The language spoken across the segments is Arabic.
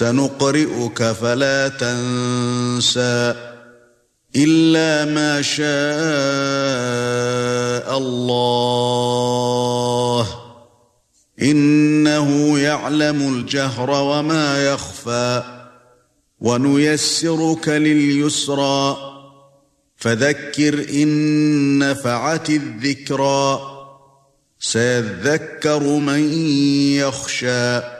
سنقرئك فلا تنسى إلا ما شاء الله. إنه يعلم الجهر وما يخفى ونيسرك لليسرى. فذكر إن نفعت الذكرى سيذكر من يخشى.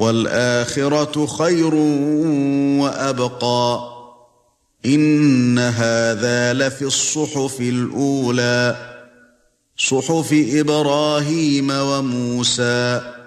وَالْآخِرَةُ خَيْرٌ وَأَبْقَى. إِنَّ هَذَا لَفِي الصُّحُفِ الْأُولَى صُحُفِ إِبْرَاهِيمَ وَمُوسَى.